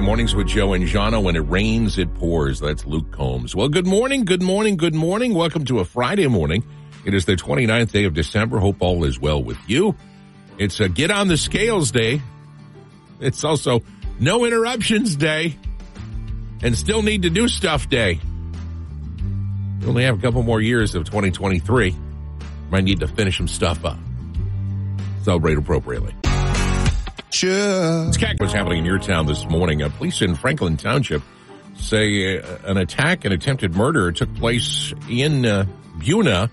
Mornings with Joe and Jahna. When it rains, it pours. That's Luke Combs. Well, good morning, good morning, good morning. Welcome to a Friday morning. It is the 29th day of December. Hope all is well with you. It's a get on the scales day. It's also no interruptions day and still need to do stuff day. We only have a couple more years of 2023. Might need to finish some stuff up. Celebrate appropriately. Cat what's happening in your town this morning. Uh, police in Franklin Township say uh, an attack and attempted murder took place in uh, Buena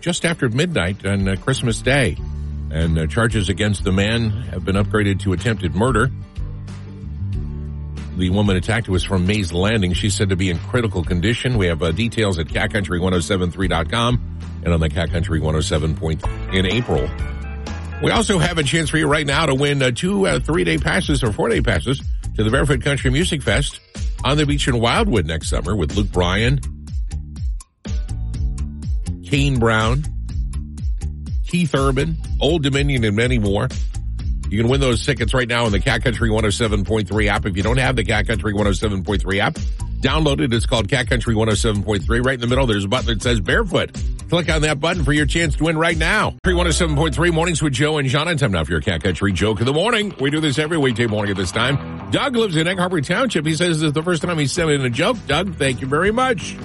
just after midnight on uh, Christmas Day. And uh, charges against the man have been upgraded to attempted murder. The woman attacked was from Mays Landing. She's said to be in critical condition. We have uh, details at catcountry1073.com and on the Cat Country 107 point in April. We also have a chance for you right now to win uh, two uh, three-day passes or four-day passes to the Barefoot Country Music Fest on the beach in Wildwood next summer with Luke Bryan, Kane Brown, Keith Urban, Old Dominion, and many more. You can win those tickets right now in the Cat Country 107.3 app. If you don't have the Cat Country 107.3 app, download it. It's called Cat Country 107.3. Right in the middle, there's a button that says Barefoot. Click on that button for your chance to win right now. 107.3 mornings with Joe and time now for your Cat Country joke of the morning. We do this every weekday morning at this time. Doug lives in Egg Harbor Township. He says this is the first time he's sent in a joke. Doug, thank you very much.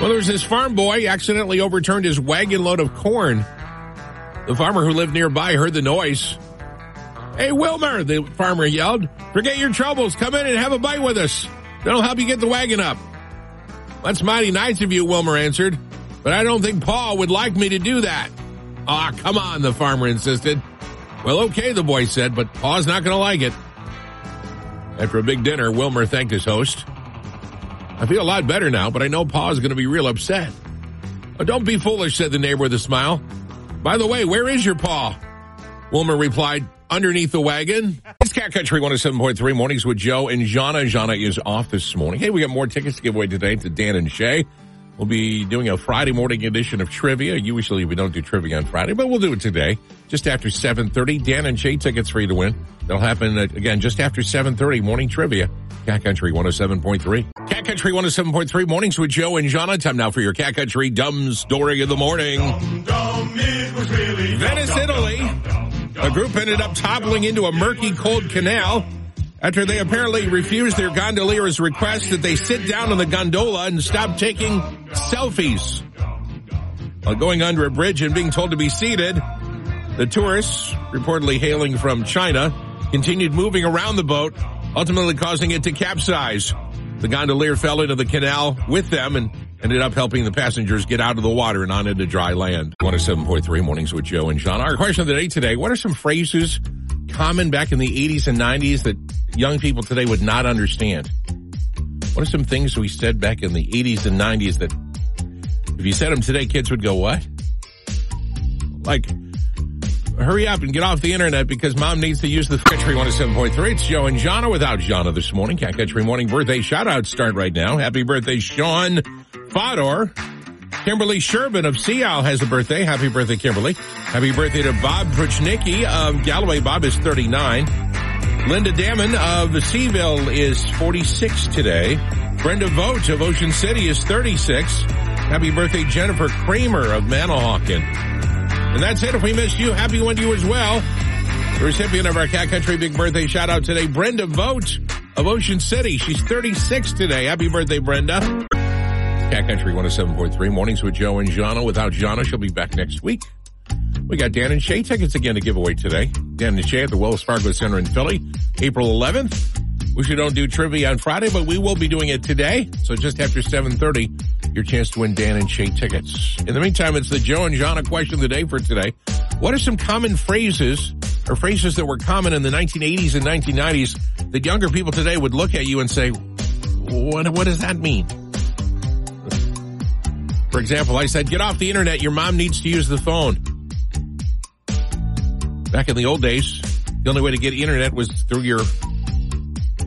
Well, there's this farm boy accidentally overturned his wagon load of corn. The farmer who lived nearby heard the noise. Hey, Wilmer, the farmer yelled, forget your troubles. Come in and have a bite with us. That'll help you get the wagon up. That's mighty nice of you, Wilmer answered, but I don't think Paul would like me to do that. Ah, come on, the farmer insisted. Well, okay, the boy said, but Paul's not going to like it. After a big dinner, Wilmer thanked his host. I feel a lot better now, but I know Paul's going to be real upset. Oh, don't be foolish, said the neighbor with a smile. By the way, where is your paw? Wilmer replied, underneath the wagon. It's Cat Country 107.3 mornings with Joe and Jahna. Jahna is off this morning. Hey, we got more tickets to give away today to Dan and Shay. We'll be doing a Friday morning edition of trivia. Usually we don't do trivia on Friday, but we'll do it today. Just after 7.30, Dan and Shay tickets for you to win. They'll happen uh, again just after 7.30, morning trivia. Cat Country 107.3. Cat Country 107.3 mornings with Joe and Jahna. Time now for your Cat Country dumb story of the morning. Venice, Italy. A group ended up toppling into a murky, cold canal after they apparently refused their gondolier's request that they sit down on the gondola and stop taking selfies. While going under a bridge and being told to be seated, the tourists, reportedly hailing from China, continued moving around the boat, ultimately causing it to capsize. The gondolier fell into the canal with them and ended up helping the passengers get out of the water and onto dry land. 107.3 Mornings with Joe and Jahna. Our question of the day today, what are some phrases common back in the 80s and 90s that young people today would not understand? What are some things we said back in the 80s and 90s that if you said them today, kids would go, what? Like, hurry up and get off the internet because mom needs to use the Country 107.3. It's Joe and Jahna without Jahna this morning. Cat Country Morning birthday shout outs start right now. Happy birthday, Sean Fodor. Kimberly Sherman of Sea Isle has a birthday. Happy birthday, Kimberly. Happy birthday to Bob Pruchnicki of Galloway. Bob is 39. Linda Damon of Seaville is 46 today. Brenda Vogt of Ocean City is 36. Happy birthday, Jennifer Kramer of Manahawkin. And that's it. If we missed you, happy one to you as well. The recipient of our Cat Country Big Birthday shout out today, Brenda Vogt of Ocean City. She's 36 today. Happy birthday, Brenda. Country 107.3 mornings with Joe and Jahna. Without Jahna, she'll be back next week. We got Dan and Shay tickets again to give away today. Dan and Shay at the Wells Fargo Center in Philly, April 11th. We should don't do trivia on Friday, but we will be doing it today. So just after 7.30, your chance to win Dan and Shay tickets. In the meantime, it's the Joe and Jahna question of the day for today. What are some common phrases or phrases that were common in the 1980s and 1990s that younger people today would look at you and say, what, what does that mean? For example, I said, get off the internet. Your mom needs to use the phone. Back in the old days, the only way to get internet was through your,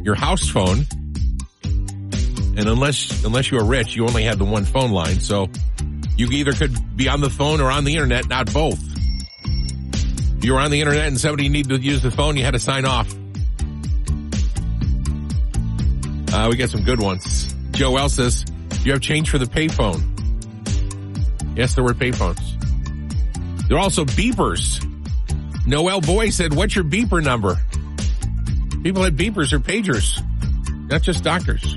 your house phone. And unless, unless you were rich, you only had the one phone line. So you either could be on the phone or on the internet, not both. You were on the internet and somebody needed to use the phone, you had to sign off. Uh, we got some good ones. Joe L says, you have change for the payphone. Yes, there were payphones. There are also beepers. Noel Boy said, what's your beeper number? People had beepers or pagers, not just doctors.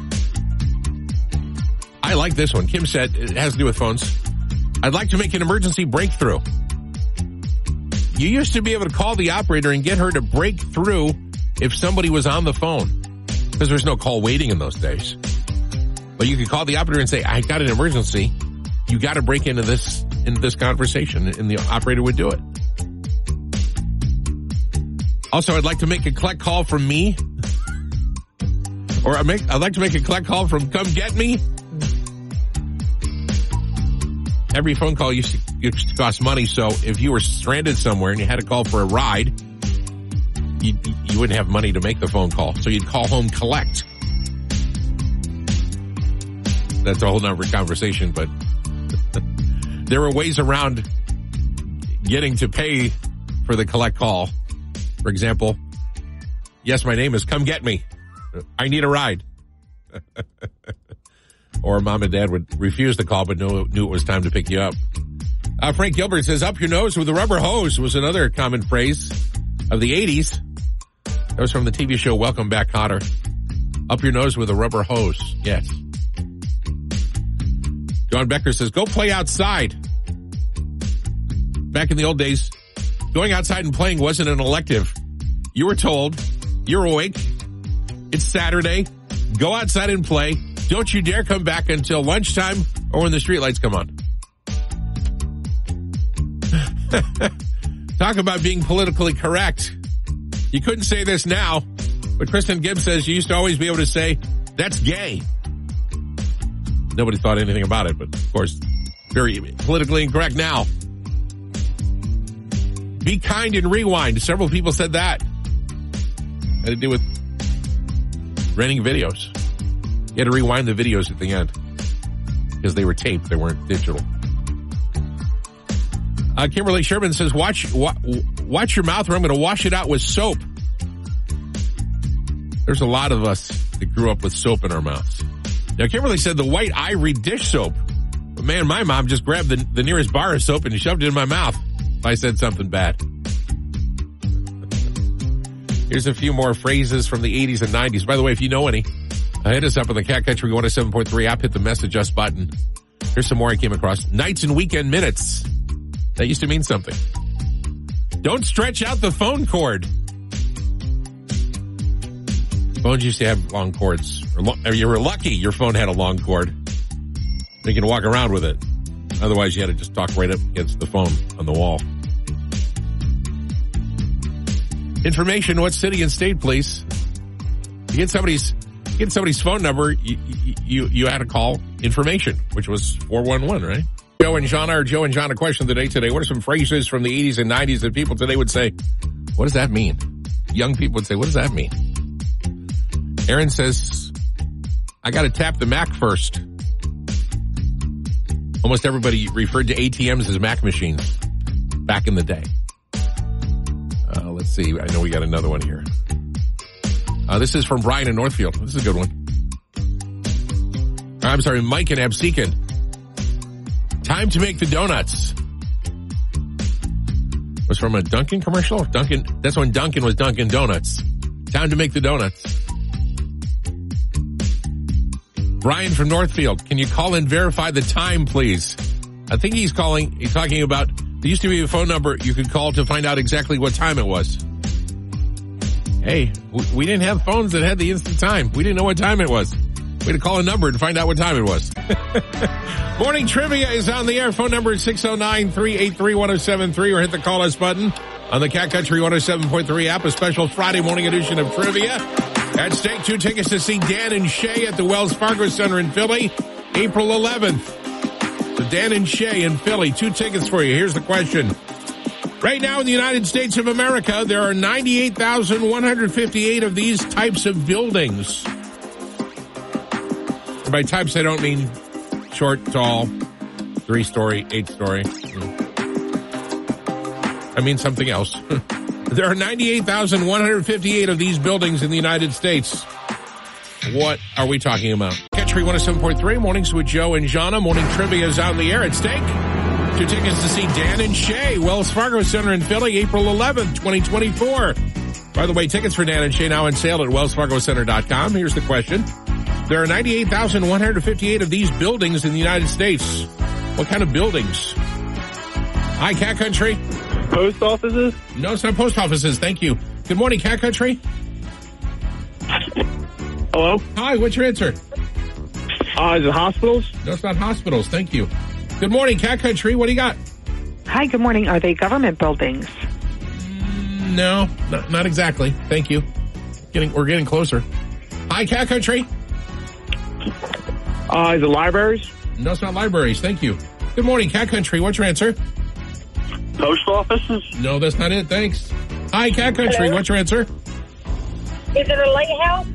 I like this one. Kim said it has to do with phones. I'd like to make an emergency breakthrough. You used to be able to call the operator and get her to break through if somebody was on the phone because there's no call waiting in those days. But you could call the operator and say, I got an emergency. You got to break into this, into this conversation and the operator would do it. Also, I'd like to make a collect call from me or I make, I'd like to make a collect call from come get me. Every phone call used to, used to cost money. So if you were stranded somewhere and you had to call for a ride, you, you wouldn't have money to make the phone call. So you'd call home collect. That's a whole nother conversation, but there were ways around getting to pay for the collect call. For example, yes, my name is come get me. I need a ride. or mom and dad would refuse the call, but knew, knew it was time to pick you up. Uh, Frank Gilbert says, up your nose with a rubber hose was another common phrase of the 80s. That was from the TV show Welcome Back Kotter. Up your nose with a rubber hose. Yes. John Becker says, go play outside. Back in the old days, going outside and playing wasn't an elective. You were told, you're awake, it's Saturday, go outside and play. Don't you dare come back until lunchtime or when the streetlights come on. Talk about being politically correct. You couldn't say this now, but Kristen Gibbs says you used to always be able to say, that's gay. Nobody thought anything about it, but of course, very politically incorrect now. Be kind and rewind. Several people said that. Had to do with renting videos. You had to rewind the videos at the end because they were taped. They weren't digital. Uh, Kimberly Sherman says, watch, wa- watch your mouth or I'm going to wash it out with soap. There's a lot of us that grew up with soap in our mouths. Now, Kimberly said the white ivory dish soap. But man, my mom just grabbed the, the nearest bar of soap and shoved it in my mouth I said something bad. Here's a few more phrases from the 80s and 90s. By the way, if you know any, uh, hit us up on the Cat Country 107.3 app. Hit the message us button. Here's some more I came across. Nights and weekend minutes. That used to mean something. Don't stretch out the phone cord. Phones used to have long cords. Or you were lucky your phone had a long cord. You could walk around with it. Otherwise, you had to just talk right up against the phone on the wall. Information, what city and state, please? You get somebody's get somebody's phone number, you, you, you had to call information, which was 411, right? Joe and John are Joe and John a question of the day today. What are some phrases from the 80s and 90s that people today would say, what does that mean? Young people would say, what does that mean? Aaron says, I gotta tap the Mac first. Almost everybody referred to ATMs as Mac machines back in the day. Uh, let's see. I know we got another one here. Uh, this is from Brian in Northfield. This is a good one. I'm sorry, Mike in Absecon. Time to make the donuts. Was from a Dunkin' commercial? Dunkin', that's when Dunkin' was Dunkin' Donuts. Time to make the donuts. Brian from Northfield, can you call and verify the time, please? I think he's calling, he's talking about, there used to be a phone number you could call to find out exactly what time it was. Hey, we didn't have phones that had the instant time. We didn't know what time it was. We had to call a number to find out what time it was. Morning trivia is on the air. Phone number is 609-383-1073 or hit the call us button on the Cat Country 107.3 app. A special Friday morning edition of trivia. At stake, two tickets to see Dan and Shay at the Wells Fargo Center in Philly, April 11th. The Dan and Shay in Philly. Two tickets for you. Here's the question. Right now in the United States of America, there are 98,158 of these types of buildings. By types, I don't mean short, tall, three story, eight story. I mean something else. there are 98,158 of these buildings in the United States. What are we talking about? Country 107.3, mornings with Joe and Jahna. Morning trivia is out in the air at stake. Two tickets to see Dan and Shay, Wells Fargo Center in Philly, April 11th, 2024. By the way, tickets for Dan and Shay now on sale at wellsfargocenter.com. Here's the question. There are 98,158 of these buildings in the United States. What kind of buildings? Hi, Cat Country. Post offices? No, it's not post offices. Thank you. Good morning, Cat Country. Hello? Hi, what's your answer? Uh, is it hospitals? No, it's not hospitals. Thank you. Good morning, Cat Country. What do you got? Hi, good morning. Are they government buildings? No, not, not exactly. Thank you. Getting, we're getting closer. Hi, Cat Country. Uh, is it libraries? No, it's not libraries. Thank you. Good morning, Cat Country. What's your answer? Post offices? No, that's not it. Thanks. Hi, Cat Country. Hello? What's your answer? Is it a lighthouse?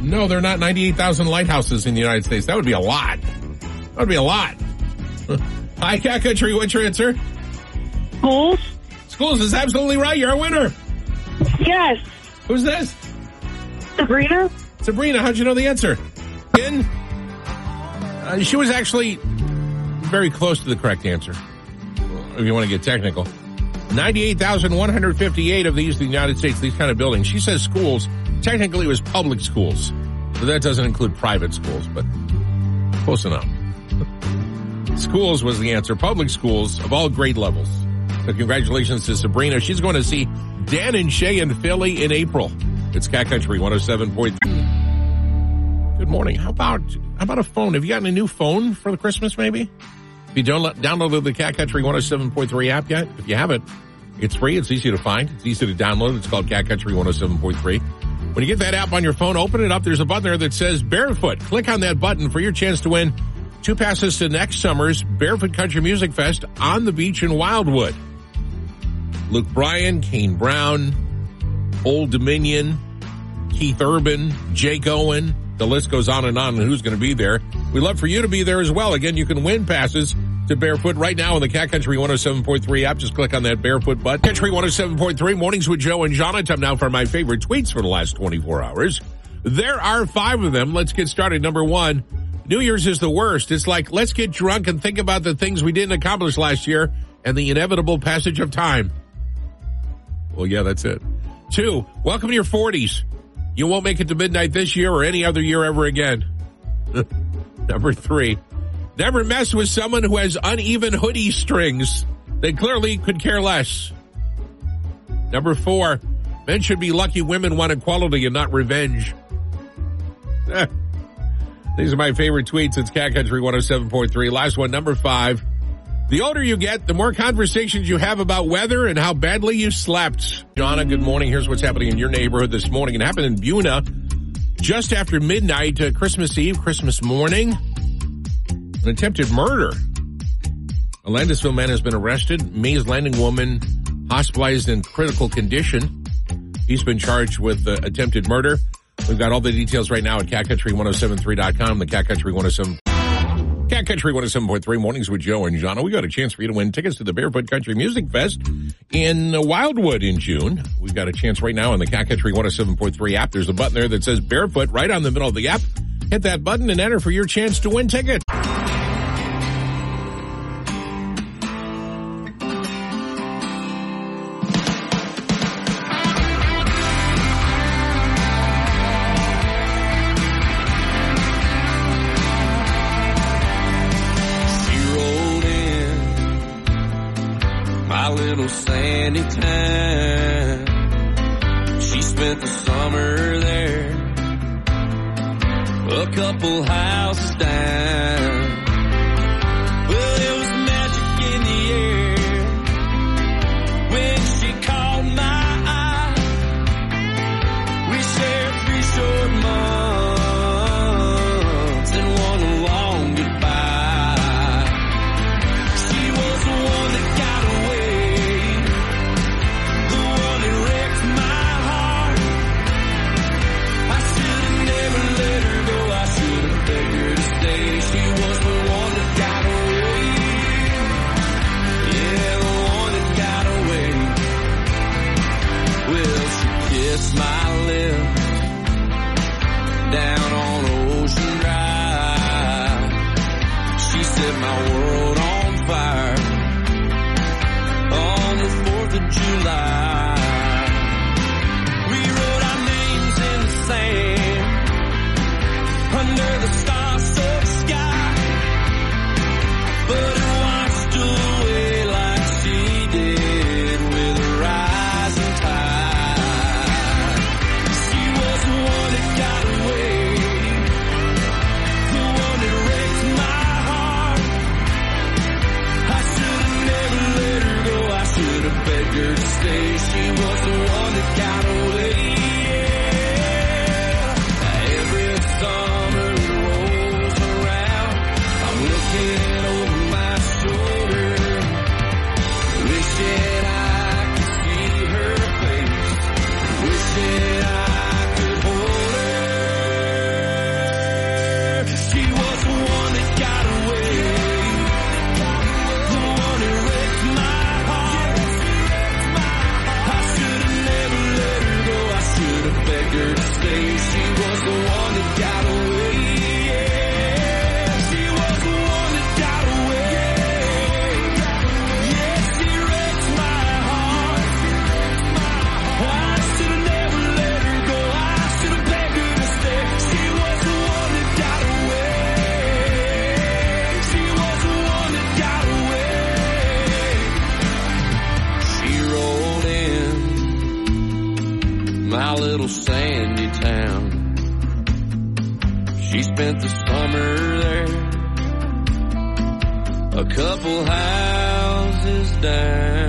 No, there are not 98,000 lighthouses in the United States. That would be a lot. That would be a lot. Hi, Cat Country. What's your answer? Schools? Schools is absolutely right. You're a winner. Yes. Who's this? Sabrina? Sabrina, how'd you know the answer? In? Uh, she was actually very close to the correct answer. If you want to get technical. 98,158 of these in the United States, these kind of buildings. She says schools. Technically it was public schools. So that doesn't include private schools, but close enough. schools was the answer. Public schools of all grade levels. So congratulations to Sabrina. She's going to see Dan and Shay in Philly in April. It's Cat Country 107.3. Good morning. How about, how about a phone? Have you gotten a new phone for the Christmas maybe? If you don't let, downloaded the Cat Country 107.3 app yet, if you haven't, it's free. It's easy to find. It's easy to download. It's called Cat Country 107.3. When you get that app on your phone, open it up. There's a button there that says Barefoot. Click on that button for your chance to win two passes to next summer's Barefoot Country Music Fest on the beach in Wildwood. Luke Bryan, Kane Brown, Old Dominion, Keith Urban, Jake Owen. The list goes on and on and who's going to be there. We'd love for you to be there as well. Again, you can win passes to Barefoot right now in the Cat Country 107.3 app. Just click on that Barefoot button. Country 107.3 mornings with Joe and. Time now for my favorite tweets for the last 24 hours. There are five of them. Let's get started. Number one, New Year's is the worst. It's like, let's get drunk and think about the things we didn't accomplish last year and the inevitable passage of time. Well, yeah, that's it. Two, welcome to your 40s. You won't make it to midnight this year or any other year ever again. Number three, never mess with someone who has uneven hoodie strings. They clearly could care less. Number four, men should be lucky women want equality and not revenge. These are my favorite tweets. It's Cat Country 107.3. Last one, number five. The older you get, the more conversations you have about weather and how badly you slept. Donna, good morning. Here's what's happening in your neighborhood this morning. It happened in Buena just after midnight, uh, Christmas Eve, Christmas morning. An attempted murder. A Landisville man has been arrested. Mays Landing woman hospitalized in critical condition. He's been charged with uh, attempted murder. We've got all the details right now at catcountry1073.com, the Cat Country 107. Cat Country 107.3 mornings with Joe and Jahna. We got a chance for you to win tickets to the Barefoot Country Music Fest in uh, Wildwood in June. We've got a chance right now on the Cat Country 107.3 app. There's a button there that says Barefoot right on the middle of the app. Hit that button and enter for your chance to win tickets. The there, a couple houses down. A couple houses down.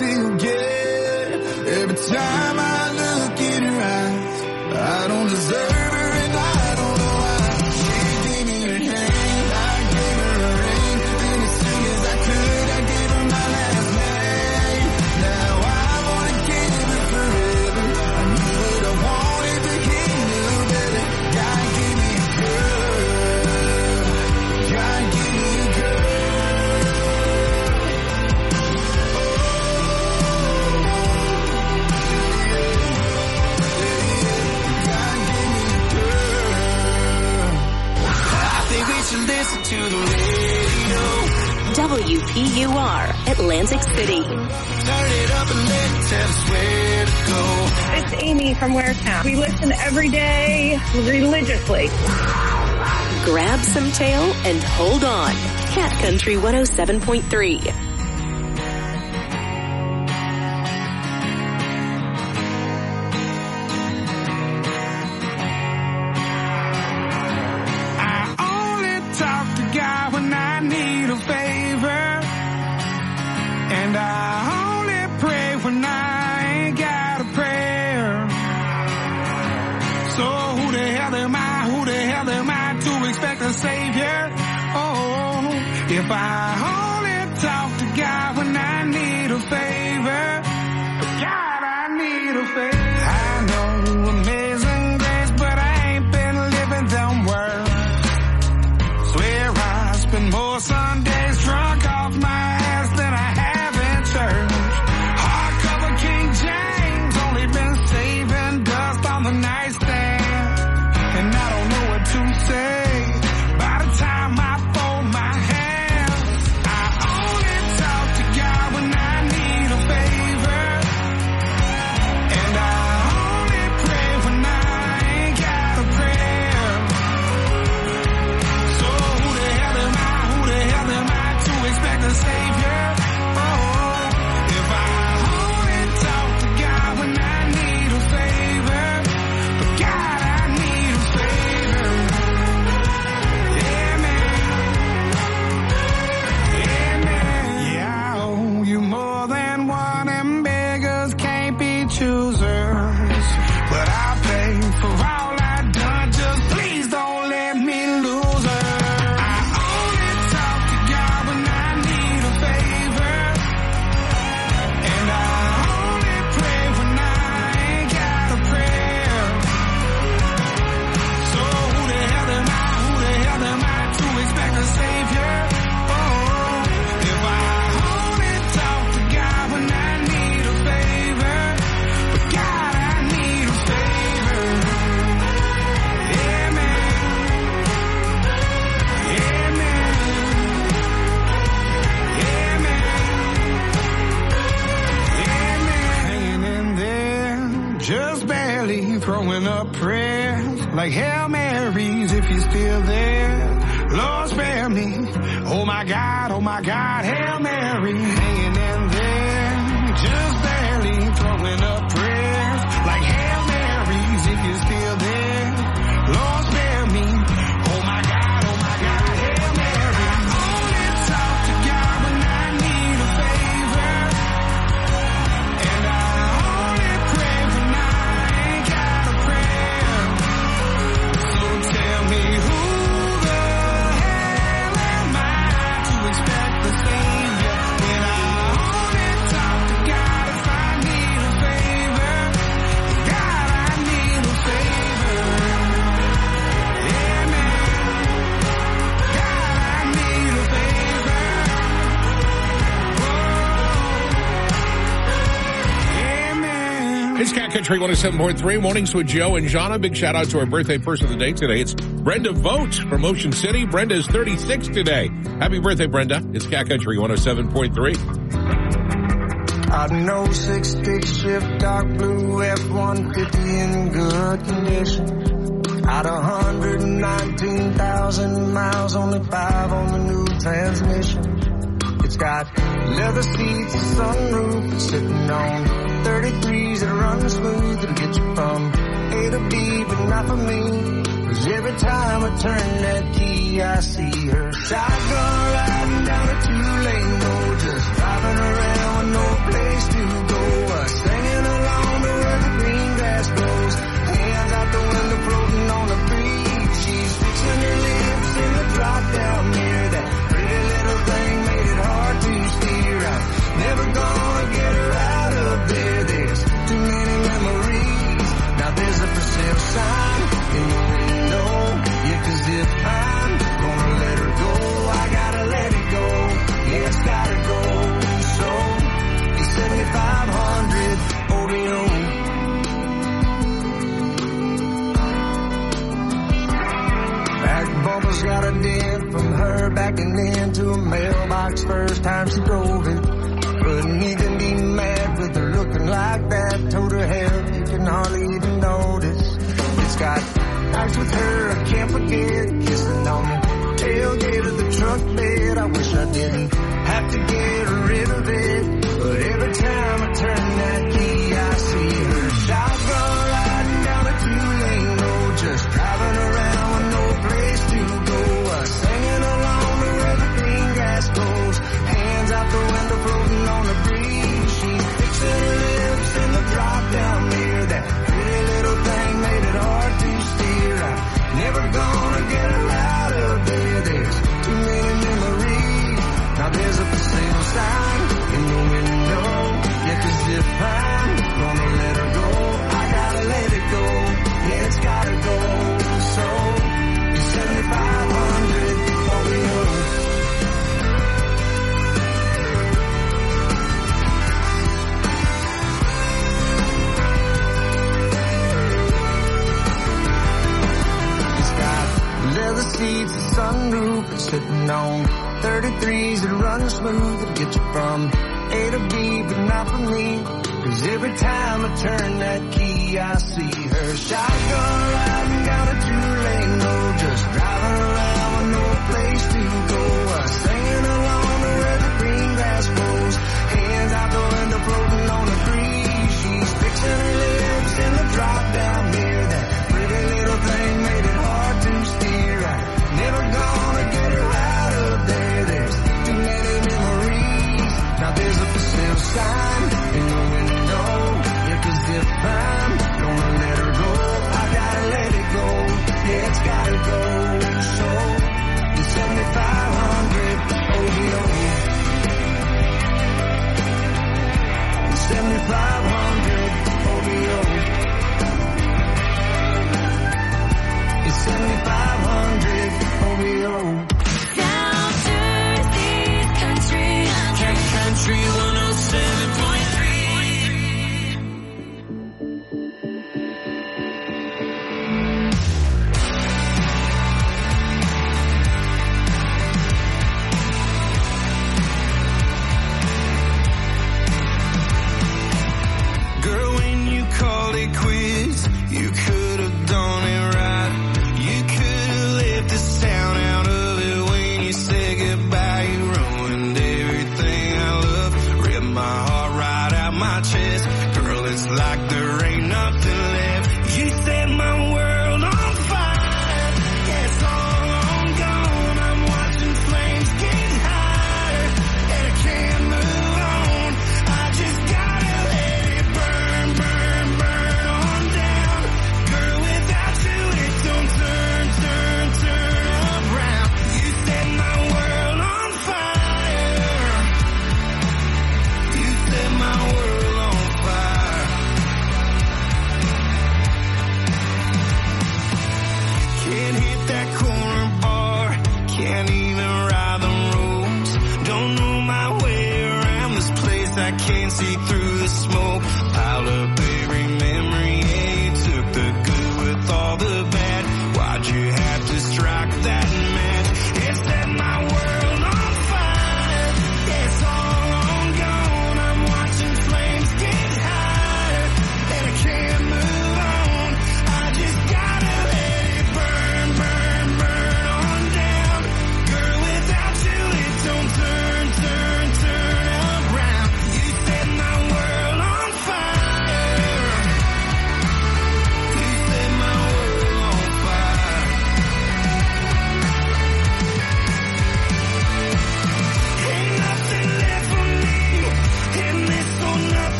do you get every time I WPUR, Atlantic City. It's Amy from Waretown. We listen every day religiously. Grab some tail and hold on. Cat Country 107.3. five. Country 107.3. Mornings with Joe and Jahna. Big shout out to our birthday person of the day today. It's Brenda Vogt from Ocean City. Brenda is 36 today. Happy birthday, Brenda. It's Cat Country 107.3. I know six stick shift, dark blue F-150 in good condition. Out 119,000 miles, only five on the new transmission. It's got leather seats, sunroof, sitting on 133s that run smooth that'll get you from A to B, but not for me. Cause every time I turn that key, I see her shotgun riding down a two-lane road, just driving around with no place to go. Singing along to where the green grass grows, hands out the window floating on the breeze. She's fixing her lips in the drop-down mirror. Her backing into a mailbox first time she drove it. Couldn't even be mad with her looking like that. Told her hell, you can hardly even notice. It's got nights with her I can't forget. Kissing on the tailgate of the truck bed. I wish I didn't have to get rid of it. But every time I turn that key, I see her shotgun In the mirror. That pretty little thing made it hard to steer. I'm never gonna get her out of there. There's too many memories. Now there's a for sale sign in the window. If I'm leather seats, a sunroof, and sitting on 33s that run smooth to get you from A to B, but not for me. Cause every time I turn that key, I see her shotgun riding down a two-lane road, just driving around with no place to go. Uh, singing along to where the green grass grows, hands out the window floating on the breeze. She's fixing 500 see through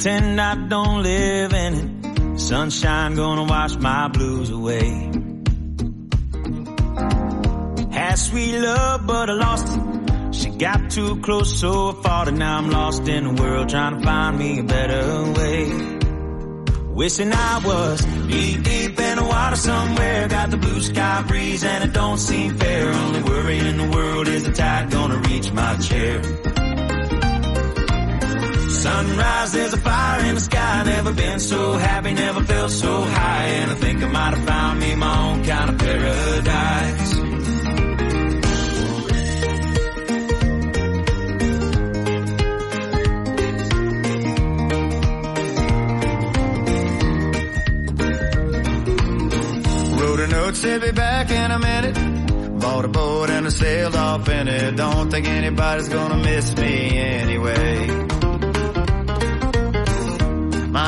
Pretend I don't live in it. Sunshine gonna wash my blues away. Had sweet love, but I lost it. She got too close, so I fought it. Now I'm lost in the world, trying to find me a better way. Wishing I was knee deep in the water somewhere. Got the blue sky breeze and it don't seem fair. Only worry in the world is the tide gonna reach my chair. Sunrise, there's a fire in the sky. Never been so happy, never felt so high. And I think I might have found me my own kind of paradise. Wrote a note, said be back in a minute. Bought a boat and I sailed off in it. Don't think anybody's gonna miss me anyway.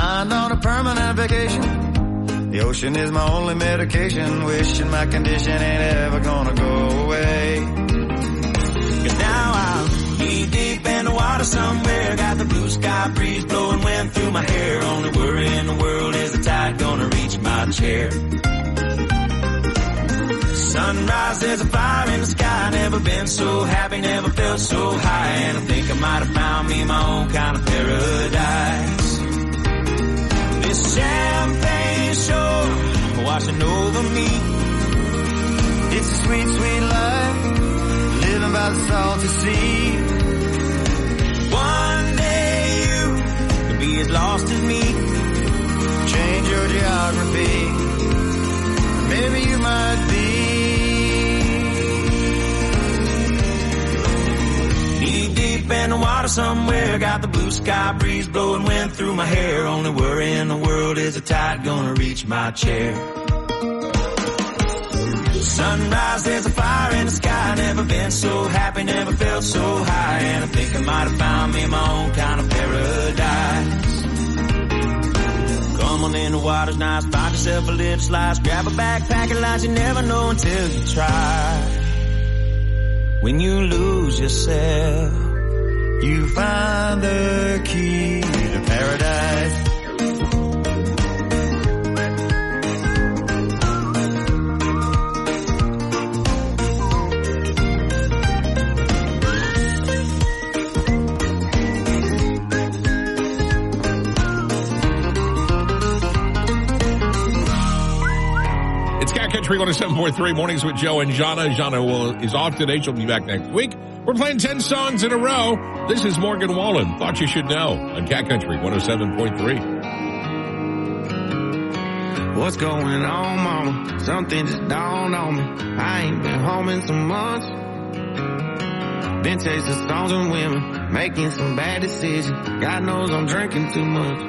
Mind on a permanent vacation. The ocean is my only medication. Wishing my condition ain't ever gonna go away. Cause now I'm knee deep in the water somewhere. Got the blue sky breeze blowing wind through my hair. Only worry in the world is the tide gonna reach my chair. Sunrise, there's a fire in the sky. Never been so happy, never felt so high. And I think I might have found me my own kind of paradise. Sea. One day you could be as lost as me. Change your geography. Maybe you might be. Knee deep in the water somewhere. Got the blue sky breeze blowing wind through my hair. Only worry in the world is the tide gonna reach my chair. Sunrise, there's a fire in the sky. Never been so happy, never felt so high. And I think I might have found me my own kind of paradise. Come on in, the water's nice. Find yourself a little slice. Grab a backpack and lunch. You never know until you try. When you lose yourself, You find the key to paradise. It's Cat Country 107.3 Mornings with Joe and Jahna. Jahna will, is off today. She'll be back next week. We're playing 10 songs in a row. This is Morgan Wallen. Thought you should know on Cat Country 107.3. What's going on, mama? Something just dawned on me. I ain't been home in some months. Been chasing stones and women, making some bad decisions. God knows I'm drinking too much.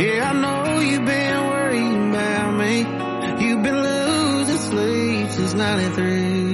Yeah, I know you've been worrying about me. You've been losing sleep since 93.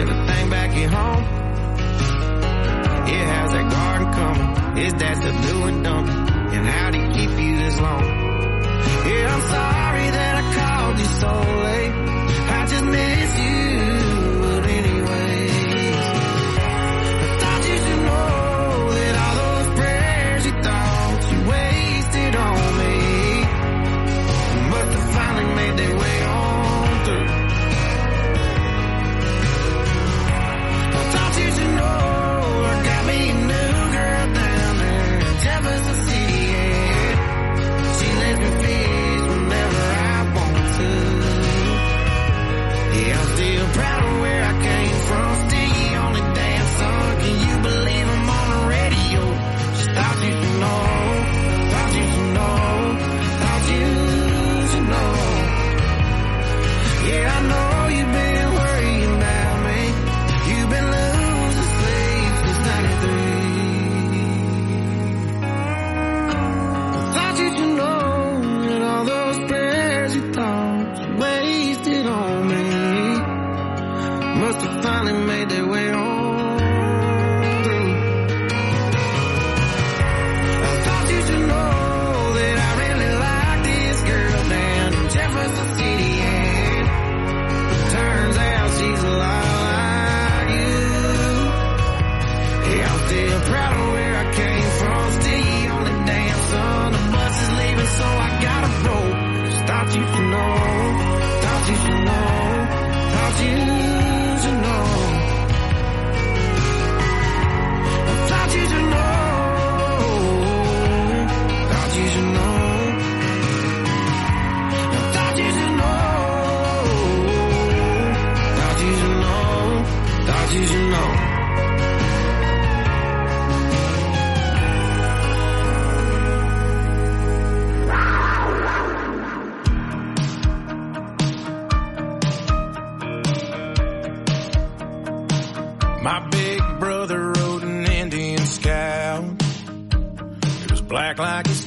Everything back at home? Yeah, how's that garden coming? Is that still doing dumping? And how'd he keep you this long? Yeah, I'm sorry that I called you so late. I just miss you, finally made their way home.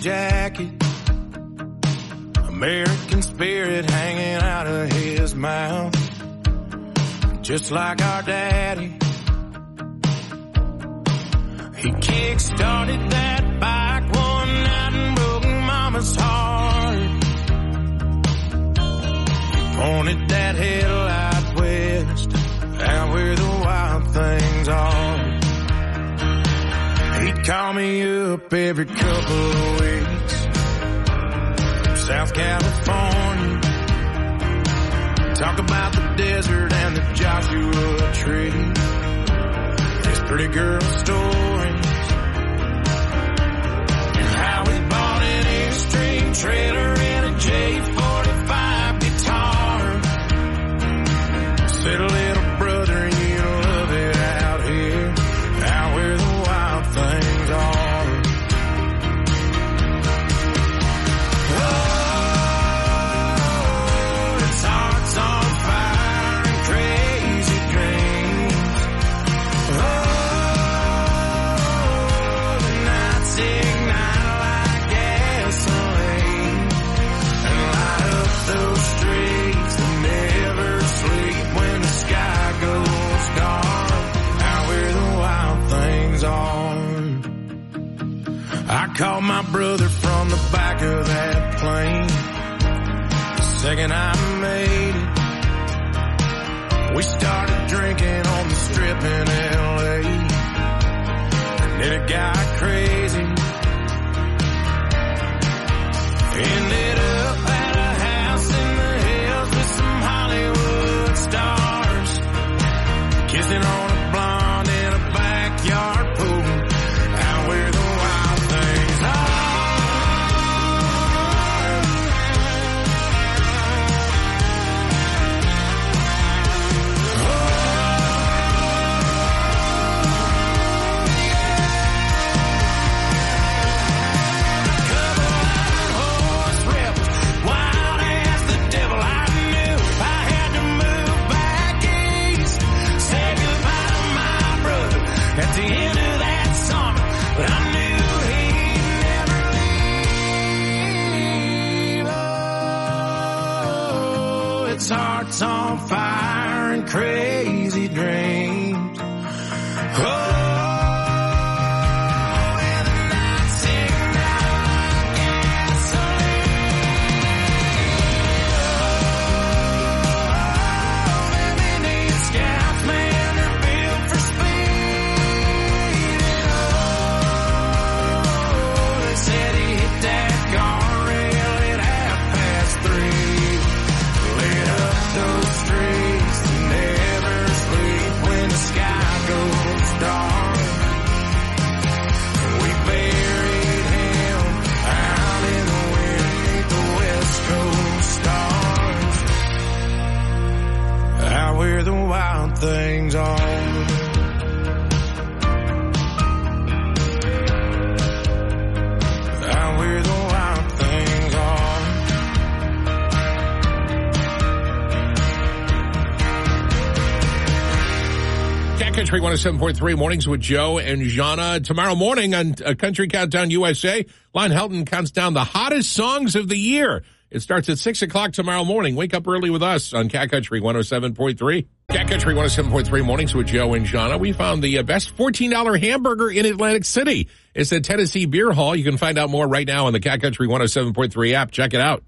Jacket. American spirit hanging out of his mouth. Just like our daddy. He kick-started that bike one night and broke mama's heart. He pointed that headlight call me up every couple of weeks South California. Talk about the desert and the Joshua tree. His pretty girl. And how he bought an Airstream trailer and a J45 guitar. Said, I called my brother from the back of that plane. The second I made it, we started drinking on the strip in LA. And then it got crazy. Ended up at a house in the hills with some Hollywood stars. Kissing on 107.3 mornings with Joe and Jahna. Tomorrow morning on uh, Country Countdown USA, Lon Helton counts down the hottest songs of the year. It starts at 6 o'clock tomorrow morning. Wake up early with us on Cat Country 107.3. Cat Country 107.3 mornings with Joe and Jahna. We found the uh, best $14 hamburger in Atlantic City. It's at Tennessee Beer Hall. You can find out more right now on the Cat Country 107.3 app. Check it out.